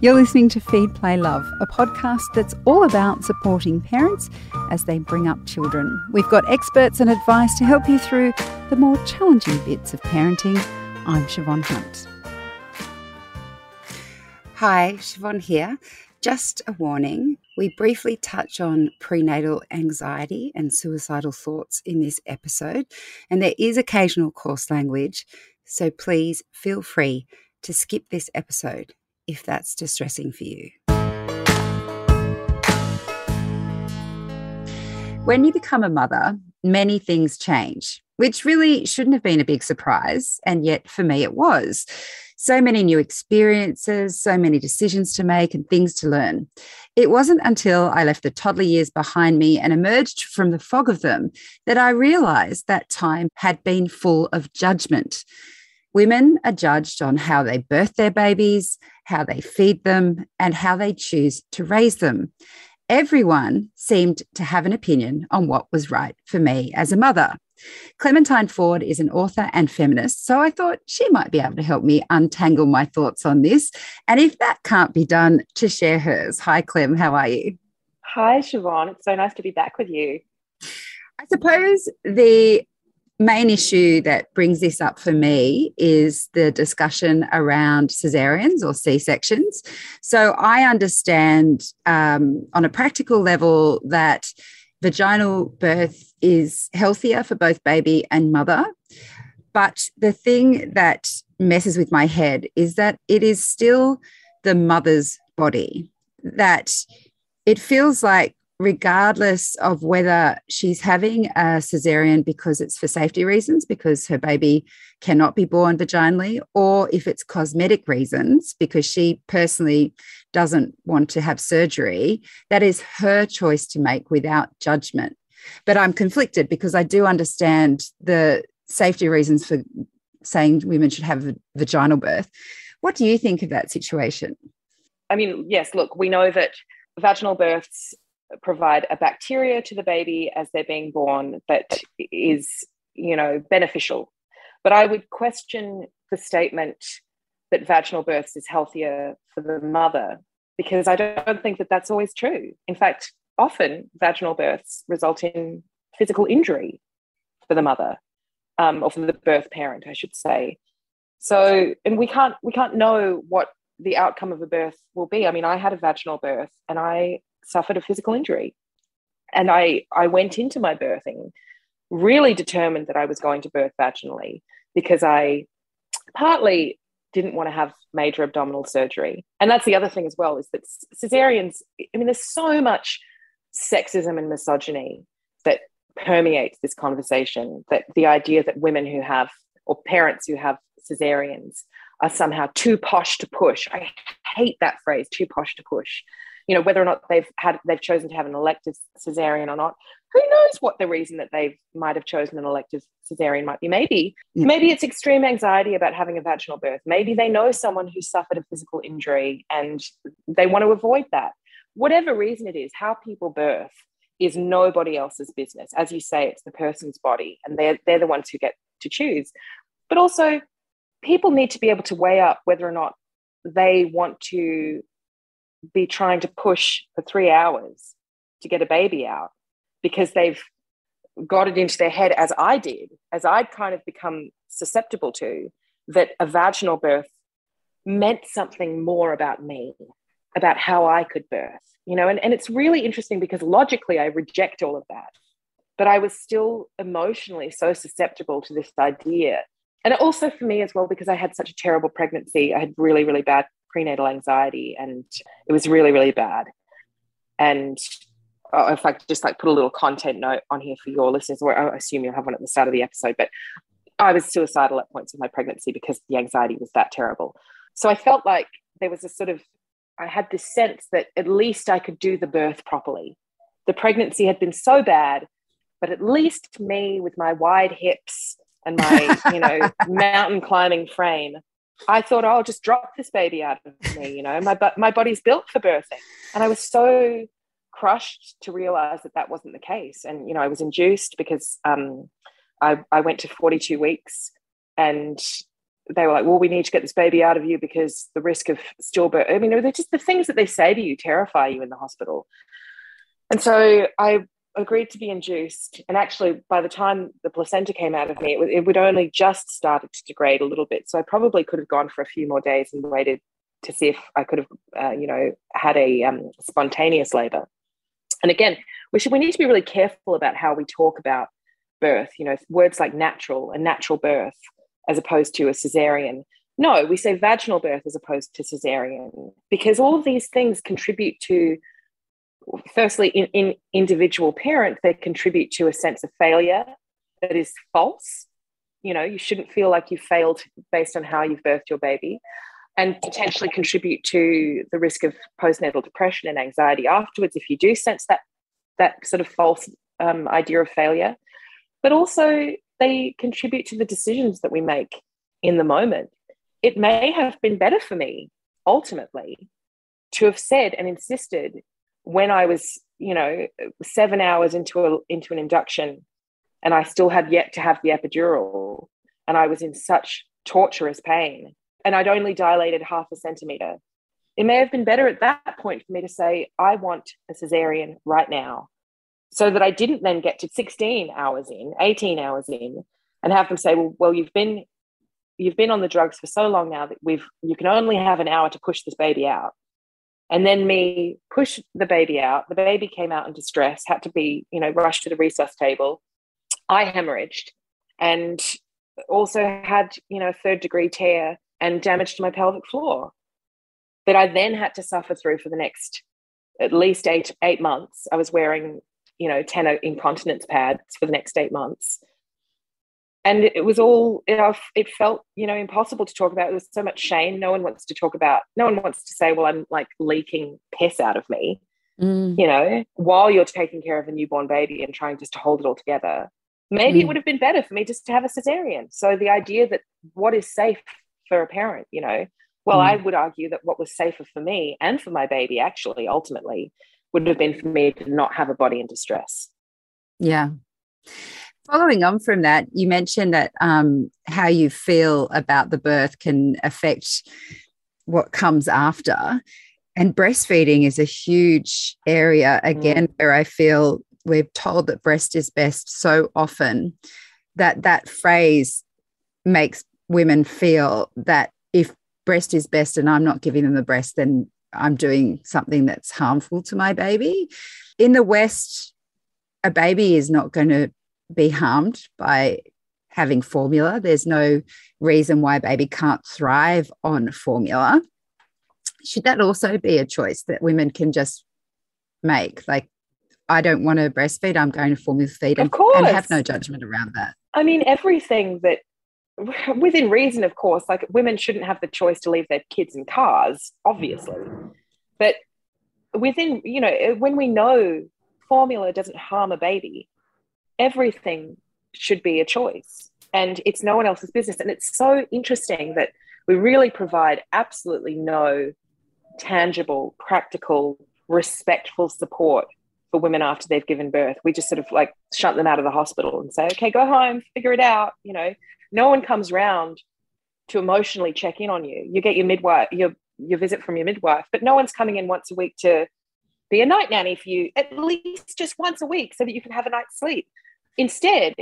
You're listening to Feed, Play, Love, a podcast that's all about supporting parents as they bring up children. We've got experts and advice to help you through the more challenging bits of parenting. I'm Siobhan Hunt. Hi, Siobhan here. Just a warning we briefly touch on prenatal anxiety and suicidal thoughts in this episode, and there is occasional coarse language, so please feel free to skip this episode if that's distressing for you. When you become a mother, many things change, which really shouldn't have been a big surprise. And yet, for me, it was. So many new experiences, so many decisions to make, and things to learn. It wasn't until I left the toddler years behind me and emerged from the fog of them that I realized that time had been full of judgment. Women are judged on how they birth their babies, how they feed them, and how they choose to raise them. Everyone seemed to have an opinion on what was right for me as a mother. Clementine Ford is an author and feminist, so I thought she might be able to help me untangle my thoughts on this. And if that can't be done, to share hers. Hi, Clem, how are you? Hi, Siobhan. It's so nice to be back with you. I suppose the main issue that brings this up for me is the discussion around cesareans or C sections. So I understand um, on a practical level that vaginal birth is healthier for both baby and mother. But the thing that messes with my head is that it is still the mother's body, that it feels like regardless of whether she's having a cesarean because it's for safety reasons, because her baby cannot be born vaginally, or if it's cosmetic reasons, because she personally doesn't want to have surgery, that is her choice to make without judgment. But I'm conflicted because I do understand the safety reasons for saying women should have a vaginal birth. What do you think of that situation? I mean, yes, look, we know that vaginal births provide a bacteria to the baby as they're being born that is, you know, beneficial. But I would question the statement that vaginal births is healthier for the mother because I don't think that that's always true. In fact, often vaginal births result in physical injury for the mother um, or for the birth parent, I should say. So, and we can't we can't know what the outcome of a birth will be. I mean, I had a vaginal birth and I suffered a physical injury. And I, I went into my birthing really determined that I was going to birth vaginally because I partly didn't want to have major abdominal surgery. And that's the other thing as well is that cesareans, I mean, there's so much sexism and misogyny that permeates this conversation that the idea that women who have, or parents who have cesareans, are somehow too posh to push. I hate that phrase, too posh to push you know whether or not they've had they've chosen to have an elective cesarean or not. Who knows what the reason that they might have chosen an elective cesarean might be. Maybe yeah. maybe it's extreme anxiety about having a vaginal birth. Maybe they know someone who suffered a physical injury and they want to avoid that. Whatever reason it is how people birth is nobody else's business. As you say it's the person's body and they're they're the ones who get to choose. But also people need to be able to weigh up whether or not they want to be trying to push for three hours to get a baby out because they've got it into their head, as I did, as I'd kind of become susceptible to, that a vaginal birth meant something more about me, about how I could birth, you know, and, and it's really interesting because logically I reject all of that. But I was still emotionally so susceptible to this idea. And also for me as well, because I had such a terrible pregnancy, I had really, really bad prenatal anxiety and it was really really bad. And uh, if i could just like put a little content note on here for your listeners or i assume you'll have one at the start of the episode but i was suicidal at points of my pregnancy because the anxiety was that terrible. So i felt like there was a sort of i had this sense that at least i could do the birth properly. The pregnancy had been so bad but at least me with my wide hips and my you know mountain climbing frame I thought, oh, I'll just drop this baby out of me. You know, my my body's built for birthing, and I was so crushed to realize that that wasn't the case. And you know, I was induced because um, I I went to 42 weeks, and they were like, well, we need to get this baby out of you because the risk of stillbirth. I mean, they're just the things that they say to you terrify you in the hospital. And so I agreed to be induced. And actually, by the time the placenta came out of me, it, it would only just started to degrade a little bit. So I probably could have gone for a few more days and waited to see if I could have, uh, you know, had a um, spontaneous labor. And again, we should we need to be really careful about how we talk about birth. You know, words like natural and natural birth as opposed to a cesarean. No, we say vaginal birth as opposed to cesarean because all of these things contribute to, firstly, in, in individual parent, they contribute to a sense of failure that is false. You know, you shouldn't feel like you failed based on how you've birthed your baby and potentially contribute to the risk of postnatal depression and anxiety afterwards if you do sense that that sort of false um, idea of failure but also they contribute to the decisions that we make in the moment. It may have been better for me ultimately to have said and insisted when I was, you know, seven hours into a, into an induction and I still had yet to have the epidural and I was in such torturous pain and I'd only dilated half a centimeter. It may have been better at that point for me to say, I want a cesarean right now so that I didn't then get to 16 hours in, 18 hours in, and have them say, well, well, you've been you've been on the drugs for so long now that we've you can only have an hour to push this baby out. And then me push the baby out. The baby came out in distress, had to be, you know, rushed to the resus table. I hemorrhaged and also had, you know, a third degree tear and damage to my pelvic floor that I then had to suffer through for the next at least eight eight months. I was wearing you know, 10 incontinence pads for the next eight months. And it was all, it, it felt, you know, impossible to talk about. There was so much shame. No one wants to talk about, no one wants to say, well, I'm like leaking piss out of me, mm. you know, while you're taking care of a newborn baby and trying just to hold it all together. Maybe mm. it would have been better for me just to have a cesarean. So the idea that what is safe for a parent, you know, well, mm. I would argue that what was safer for me and for my baby, actually, ultimately, would have been for me to not have a body in distress. Yeah. Following on from that, you mentioned that um, how you feel about the birth can affect what comes after. And breastfeeding is a huge area, again, mm. where I feel we're told that breast is best so often that that phrase makes women feel that if breast is best and I'm not giving them the breast, then I'm doing something that's harmful to my baby. In the West, a baby is not going to be harmed by having formula. There's no reason why a baby can't thrive on formula. Should that also be a choice that women can just make? Like, I don't want to breastfeed, I'm going to formula feed and, and have no judgment around that. I mean, everything that within reason, of course, like women shouldn't have the choice to leave their kids in cars, obviously. But within, you know, when we know formula doesn't harm a baby, everything should be a choice. And it's no one else's business. And it's so interesting that we really provide absolutely no tangible, practical, respectful support for women after they've given birth. We just sort of like shut them out of the hospital and say, okay, go home, figure it out, you know no one comes round to emotionally check in on you. You get your midwife, your your visit from your midwife, but no one's coming in once a week to be a night nanny for you, at least just once a week, so that you can have a night's sleep. Instead,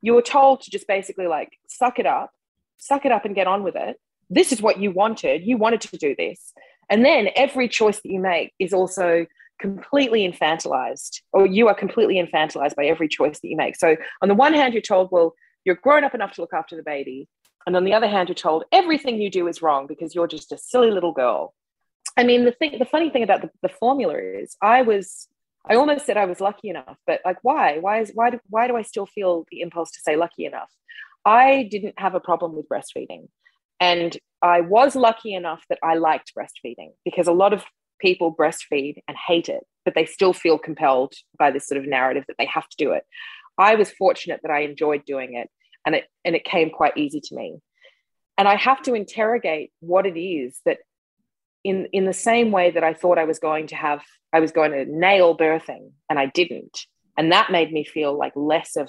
you were told to just basically like suck it up, suck it up and get on with it. This is what you wanted. You wanted to do this. And then every choice that you make is also completely infantilized, or you are completely infantilized by every choice that you make. So, on the one hand, you're told, well, you're grown up enough to look after the baby. And on the other hand, you're told everything you do is wrong because you're just a silly little girl. I mean, the thing, the funny thing about the, the formula is I was, I almost said I was lucky enough, but like, why? Why is, why do, why do I still feel the impulse to say lucky enough? I didn't have a problem with breastfeeding. And I was lucky enough that I liked breastfeeding because a lot of people breastfeed and hate it, but they still feel compelled by this sort of narrative that they have to do it. I was fortunate that I enjoyed doing it and it and it came quite easy to me and i have to interrogate what it is that in in the same way that i thought i was going to have i was going to nail birthing and i didn't and that made me feel like less of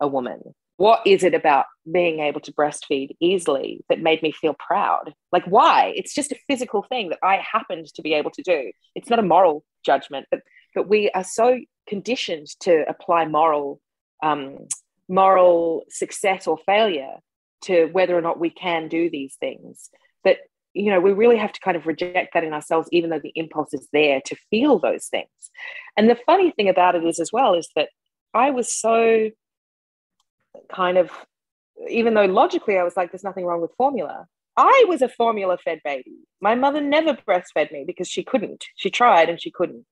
a woman what is it about being able to breastfeed easily that made me feel proud? Like, why? It's just a physical thing that I happened to be able to do. It's not a moral judgment, but but we are so conditioned to apply moral um, moral success or failure to whether or not we can do these things that you know we really have to kind of reject that in ourselves even though the impulse is there to feel those things. And the funny thing about it is as well is that i was so kind of even though logically i was like there's nothing wrong with formula i was a formula fed baby. My mother never breastfed me because she couldn't. She tried and she couldn't.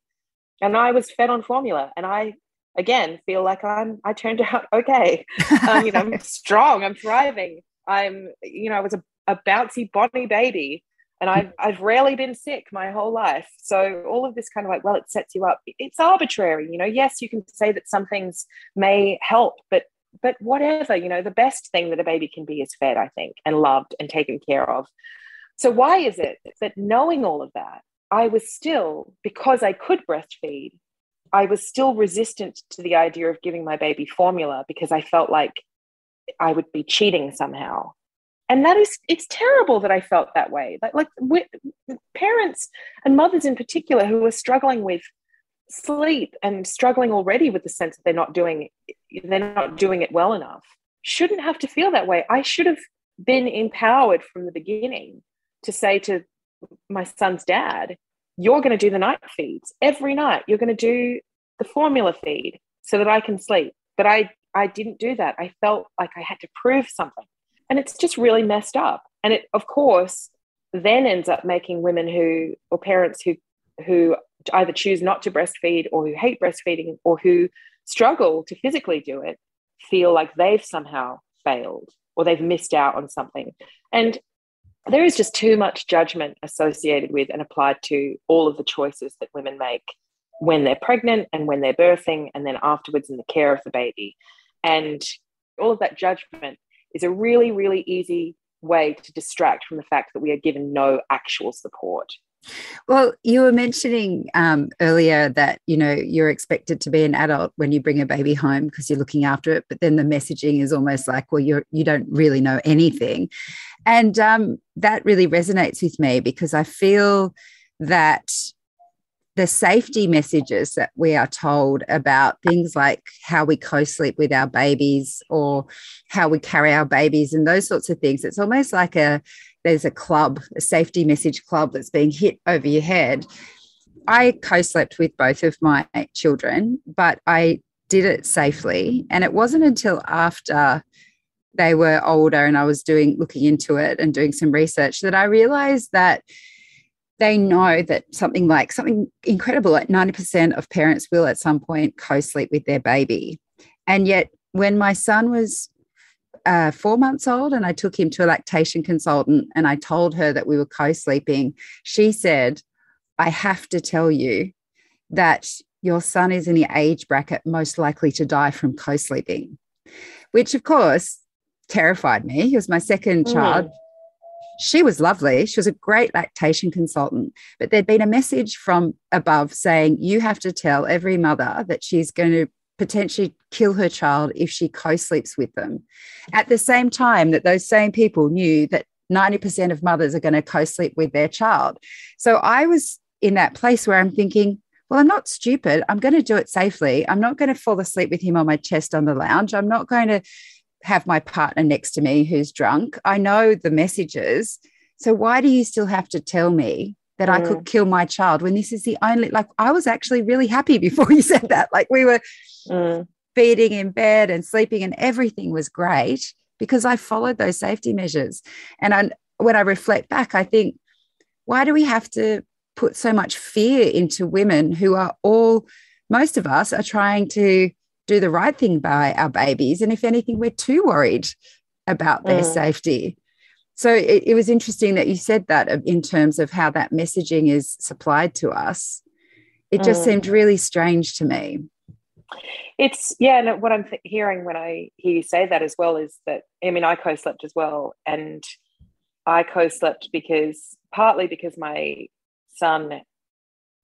And i was fed on formula. And i again feel like i'm i turned out okay. Um, you know i'm strong. I'm thriving. I'm you know i was a, a bouncy bonny baby and I've, I've rarely been sick my whole life. So all of this kind of like well it sets you up. It's arbitrary you know. Yes you can say that some things may help but but whatever you know the best thing that a baby can be is fed i think and loved and taken care of. So why is it that knowing all of that i was still because i could breastfeed I was still resistant to the idea of giving my baby formula because I felt like I would be cheating somehow. And that is, it's terrible that I felt that way. Like, like parents and mothers in particular who are struggling with sleep and struggling already with the sense that they're not doing, they're not doing it well enough, shouldn't have to feel that way. I should have been empowered from the beginning to say to my son's dad, you're going to do the night feeds every night. You're going to do the formula feed so that I can sleep. But I, I didn't do that. I felt like I had to prove something. And it's just really messed up. And it, of course, then ends up making women who, or parents who, who either choose not to breastfeed or who hate breastfeeding or who struggle to physically do it feel like they've somehow failed or they've missed out on something. And there is just too much judgment associated with and applied to all of the choices that women make when they're pregnant and when they're birthing and then afterwards in the care of the baby and all of that judgment is a really really easy way to distract from the fact that we are given no actual support. Well, you were mentioning um, earlier that you know you're expected to be an adult when you bring a baby home because you're looking after it, but then the messaging is almost like, well, you're you don't really know anything, and um, that really resonates with me because I feel that the safety messages that we are told about things like how we co-sleep with our babies or how we carry our babies and those sorts of things. It's almost like a there's a club a safety message club that's being hit over your head. I co-slept with both of my children but i did it safely. And it wasn't until after they were older and i was doing looking into it and doing some research that i realized that they know that something like something incredible, like 90% of parents will at some point co sleep with their baby. And yet, when my son was uh, four months old and I took him to a lactation consultant and I told her that we were co sleeping, she said, I have to tell you that your son is in the age bracket most likely to die from co sleeping, which of course terrified me. He was my second mm. child she was lovely. She was a great lactation consultant, but there'd been a message from above saying, You have to tell every mother that she's going to potentially kill her child if she co sleeps with them. At the same time, that those same people knew that 90% of mothers are going to co sleep with their child. So I was in that place where I'm thinking, well, I'm not stupid. I'm going to do it safely. I'm not going to fall asleep with him on my chest on the lounge. I'm not going to have my partner next to me who's drunk. I know the messages. So why do you still have to tell me that mm. I could mm. kill my child when this is the only like I was actually really happy before you said that. Like we were mm. feeding in bed and sleeping and everything was great because I followed those safety measures. And I, when I reflect back, I think, why do we have to put so much fear into women who are all most of us are trying to do the right thing by our babies. And if anything, we're too worried about their mm. safety. So it, it, was interesting that you said that in terms of how that messaging is supplied to us. It just mm. seemed really strange to me. It's yeah, and what I'm hearing when I hear you say that as well is that I mean I co-slept as well, and I co-slept because partly because my son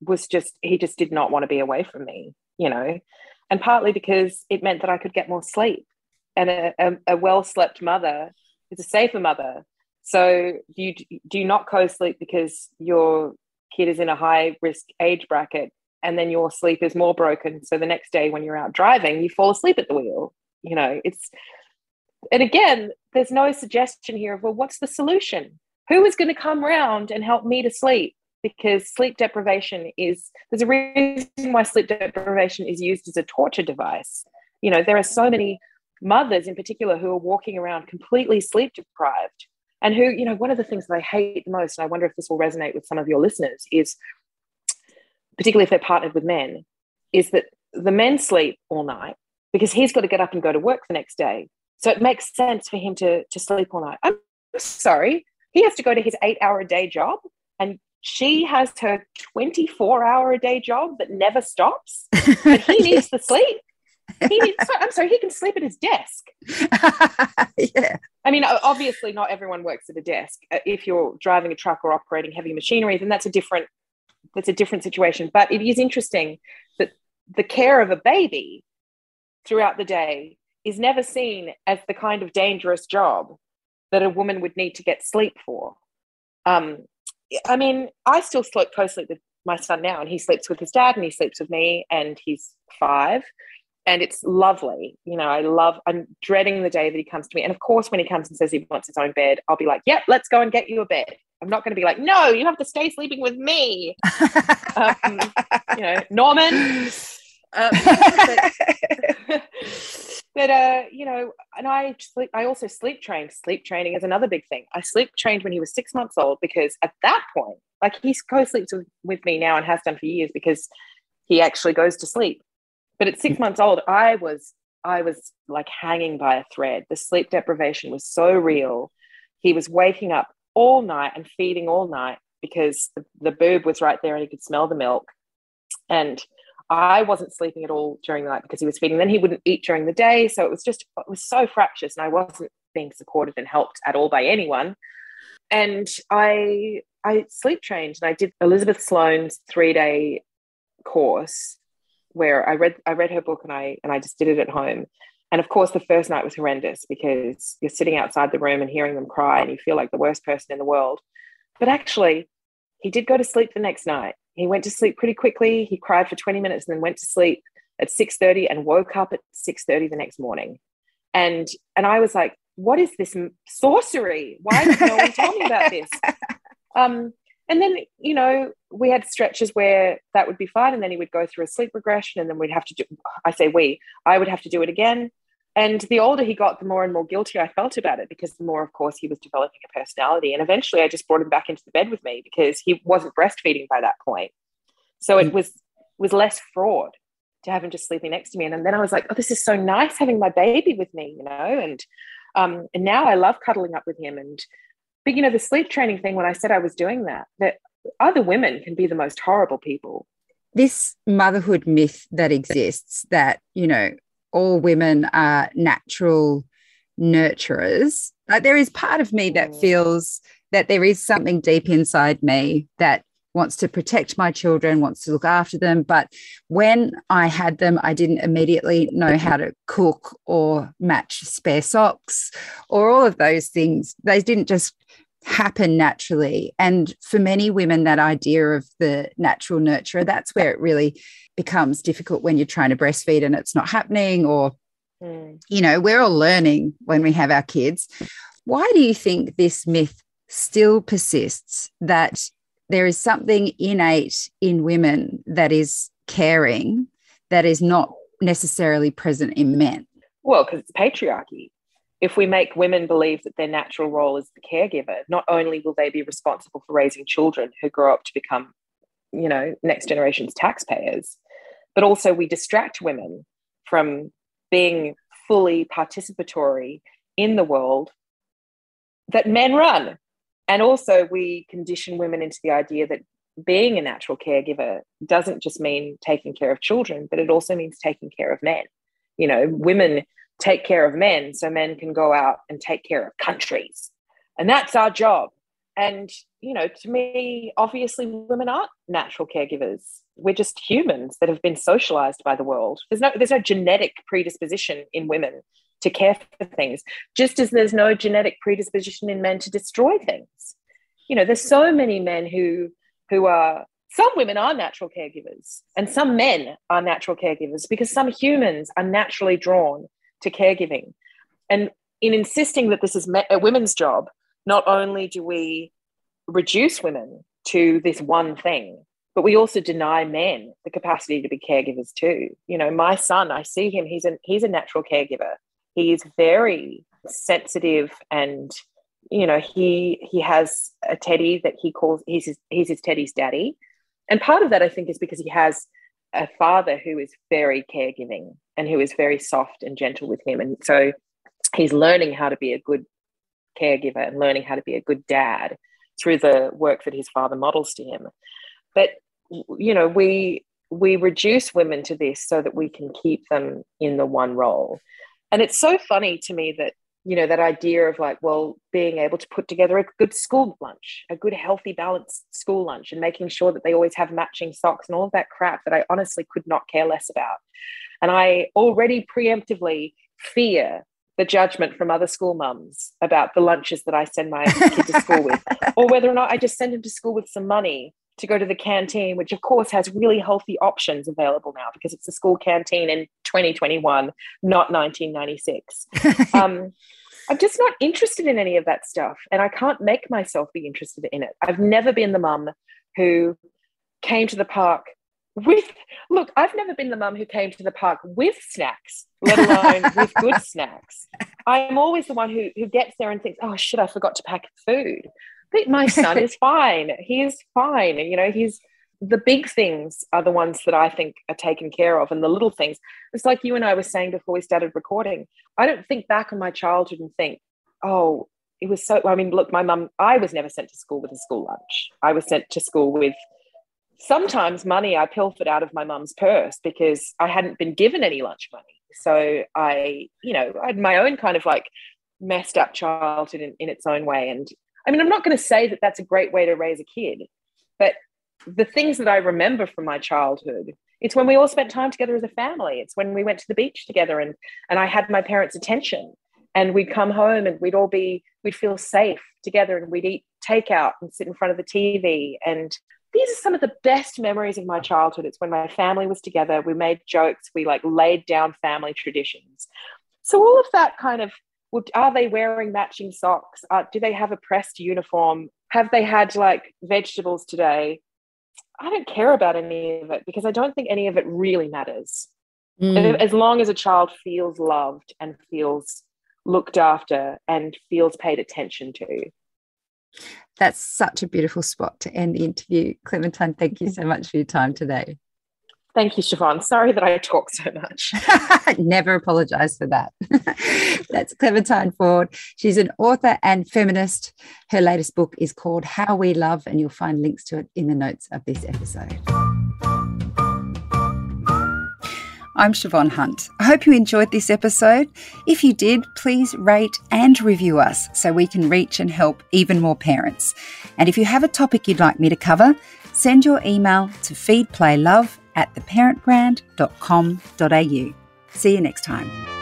was just he just did not want to be away from me, you know, and partly because it meant that I could get more sleep. and a, a, a well slept mother is a safer mother. So you do you not co-sleep because your kid is in a high risk age bracket and then your sleep is more broken. So the next day when you're out driving, you fall asleep at the wheel. You know, it's and again, there's no suggestion here of well, what's the solution? Who is going to come round and help me to sleep? Because sleep deprivation is there's a reason why sleep deprivation is used as a torture device. You know, there are so many mothers in particular who are walking around completely sleep deprived and who you know one of the things that i hate the most and i wonder if this will resonate with some of your listeners is particularly if they're partnered with men is that the men sleep all night because he's got to get up and go to work the next day so it makes sense for him to to sleep all night i'm sorry he has to go to his eight hour a day job and she has her 24 hour a day job that never stops but he needs the sleep he needs, I'm sorry, he can sleep at his desk. yeah. I mean, obviously, not everyone works at a desk. Uh, if you're driving a truck or operating heavy machinery, then that's a different that's a different situation. But it is interesting that the care of a baby throughout the day is never seen as the kind of dangerous job that a woman would need to get sleep for. Um, I mean, I still sleep co-sleep with my son now, and he sleeps with his dad, and he sleeps with me, and he's five and it's lovely. You know, I love, I'm dreading the day that he comes to me. And of course, when he comes and says he wants his own bed, I'll be like, yep, let's go and get you a bed. I'm not going to be like, no, you have to stay sleeping with me. um, you know, Norman. Um, but, but uh, you know, and I sleep, I also sleep trained. Sleep training is another big thing. I sleep trained when he was six months old because at that point, like he co-sleeps with, with me now and has done for years because he actually goes to sleep but at six months old, I was I was like hanging by a thread. The sleep deprivation was so real. He was waking up all night and feeding all night because the, the boob was right there and he could smell the milk. And I wasn't sleeping at all during the night because he was feeding. Then he wouldn't eat during the day. So it was just, it was so fractious and I wasn't being supported and helped at all by anyone. And I, I sleep trained and I did Elizabeth Sloan's three day course where I read I read her book and I and I just did it at home. And of course, the first night was horrendous because you're sitting outside the room and hearing them cry, and you feel like the worst person in the world. But actually, he did go to sleep the next night. He went to sleep pretty quickly. He cried for 20 minutes and then went to sleep at 6:30 and woke up at 6:30 the next morning. And and I was like, "What is this sorcery? Why did no one tell me about this?" Um, and then, you know, we had stretches where that would be fine. And then he would go through a sleep regression. And then we'd have to do, I say we, I would have to do it again. And the older he got, the more and more guilty I felt about it because the more, of course, he was developing a personality. And eventually I just brought him back into the bed with me because he wasn't breastfeeding by that point. So it mm. was was less fraud to have him just sleeping next to me. And then I was like, oh, this is so nice having my baby with me, you know? And um, and now I love cuddling up with him and but you know, the sleep training thing, when I said I was doing that, that other women can be the most horrible people. This motherhood myth that exists that, you know, all women are natural nurturers. Like there is part of me that mm. feels that there is something deep inside me that wants to protect my children, wants to look after them. But when I had them, I didn't immediately know how to cook or match spare socks or all of those things. They didn't just happen naturally. And for many women, that idea of the natural nurturer, that's where it really becomes difficult when you're trying to breastfeed and it's not happening, or, mm. you know, we're all learning when we have our kids. Why do you think this myth still persists that there is something innate in women that is caring that is not necessarily present in men? Well, because it's patriarchy if we make women believe that their natural role is the caregiver, not only will they be responsible for raising children who grow up to become, you know, next generation's taxpayers, but also we distract women from being fully participatory in the world that men run. And also, we condition women into the idea that being a natural caregiver doesn't just mean taking care of children, but it also means taking care of men. You know, women take care of men so men can go out and take care of countries. And that's our job. And, you know, to me, obviously, women aren't natural caregivers. We're just humans that have been socialized by the world. There's no, there's no genetic predisposition in women to care for things, just as there's no genetic predisposition in men to destroy things. You know, there's so many men who who are some women are natural caregivers and some men are natural caregivers because some humans are naturally drawn to caregiving. And in insisting that this is a women's job, not only do we reduce women to this one thing, but we also deny men the capacity to be caregivers too. You know, my son, I see him, he's a he's a natural caregiver. He is very sensitive and you know, he he has a teddy that he calls he's his, he's his teddy's daddy. And part of that I think is because he has a father who is very caregiving and who is very soft and gentle with him. And so he's learning how to be a good caregiver and learning how to be a good dad through the work that his father models to him. But you know, we we reduce women to this so that we can keep them in the one role. And it's so funny to me that you know that idea of like well being able to put together a good school lunch a good healthy balanced school lunch and making sure that they always have matching socks and all of that crap that i honestly could not care less about. And i already preemptively fear the judgment from other school mums about the lunches that I send my kid to school with, or whether or not I just send him to school with some money to go to the canteen, which of course has really healthy options available now because it's a school canteen in 2021, not 1996. um, I'm just not interested in any of that stuff. And I can't make myself be interested in it. I've never been the mum who came to the park with look i've never been the mum who came to the park with snacks let alone with good snacks i'm always the one who who gets there and thinks oh shit i forgot to pack food but my son is fine He's fine you know he's the big things are the ones that i think are taken care of and the little things it's like you and i were saying before we started recording i don't think back on my childhood and think oh it was so i mean look my mum i was never sent to school with a school lunch i was sent to school with sometimes money I pilfered out of my mum's purse because I hadn't been given any lunch money. So I, you know, I had my own kind of like messed up childhood in, in its own way. And I mean, I'm not going to say that that's a great way to raise a kid, but the things that I remember from my childhood, it's when we all spent time together as a family. It's when we went to the beach together and, and I had my parents' attention and we'd come home and we'd all be, we'd feel safe together and we'd eat takeout and sit in front of the TV and these are some of the best memories of my childhood. It's when my family was together, we made jokes, we like laid down family traditions. So all of that kind of are they wearing matching socks? Uh, do they have a pressed uniform? Have they had like vegetables today? I don't care about any of it because I don't think any of it really matters. Mm. As long as a child feels loved and feels looked after and feels paid attention to that's such a beautiful spot to end the interview. Clementine, thank you so much for your time today. Thank you, Siobhan. Sorry that I talk so much. Never apologize for that. That's Clementine Ford. She's an author and feminist. Her latest book is called How We Love, and you'll find links to it in the notes of this episode. I'm Siobhan Hunt. I hope you enjoyed this episode. If you did, please rate and review us so we can reach and help even more parents. And if you have a topic you'd like me to cover, send your email to feedplaylove at theparentbrand.com.au. See you next time.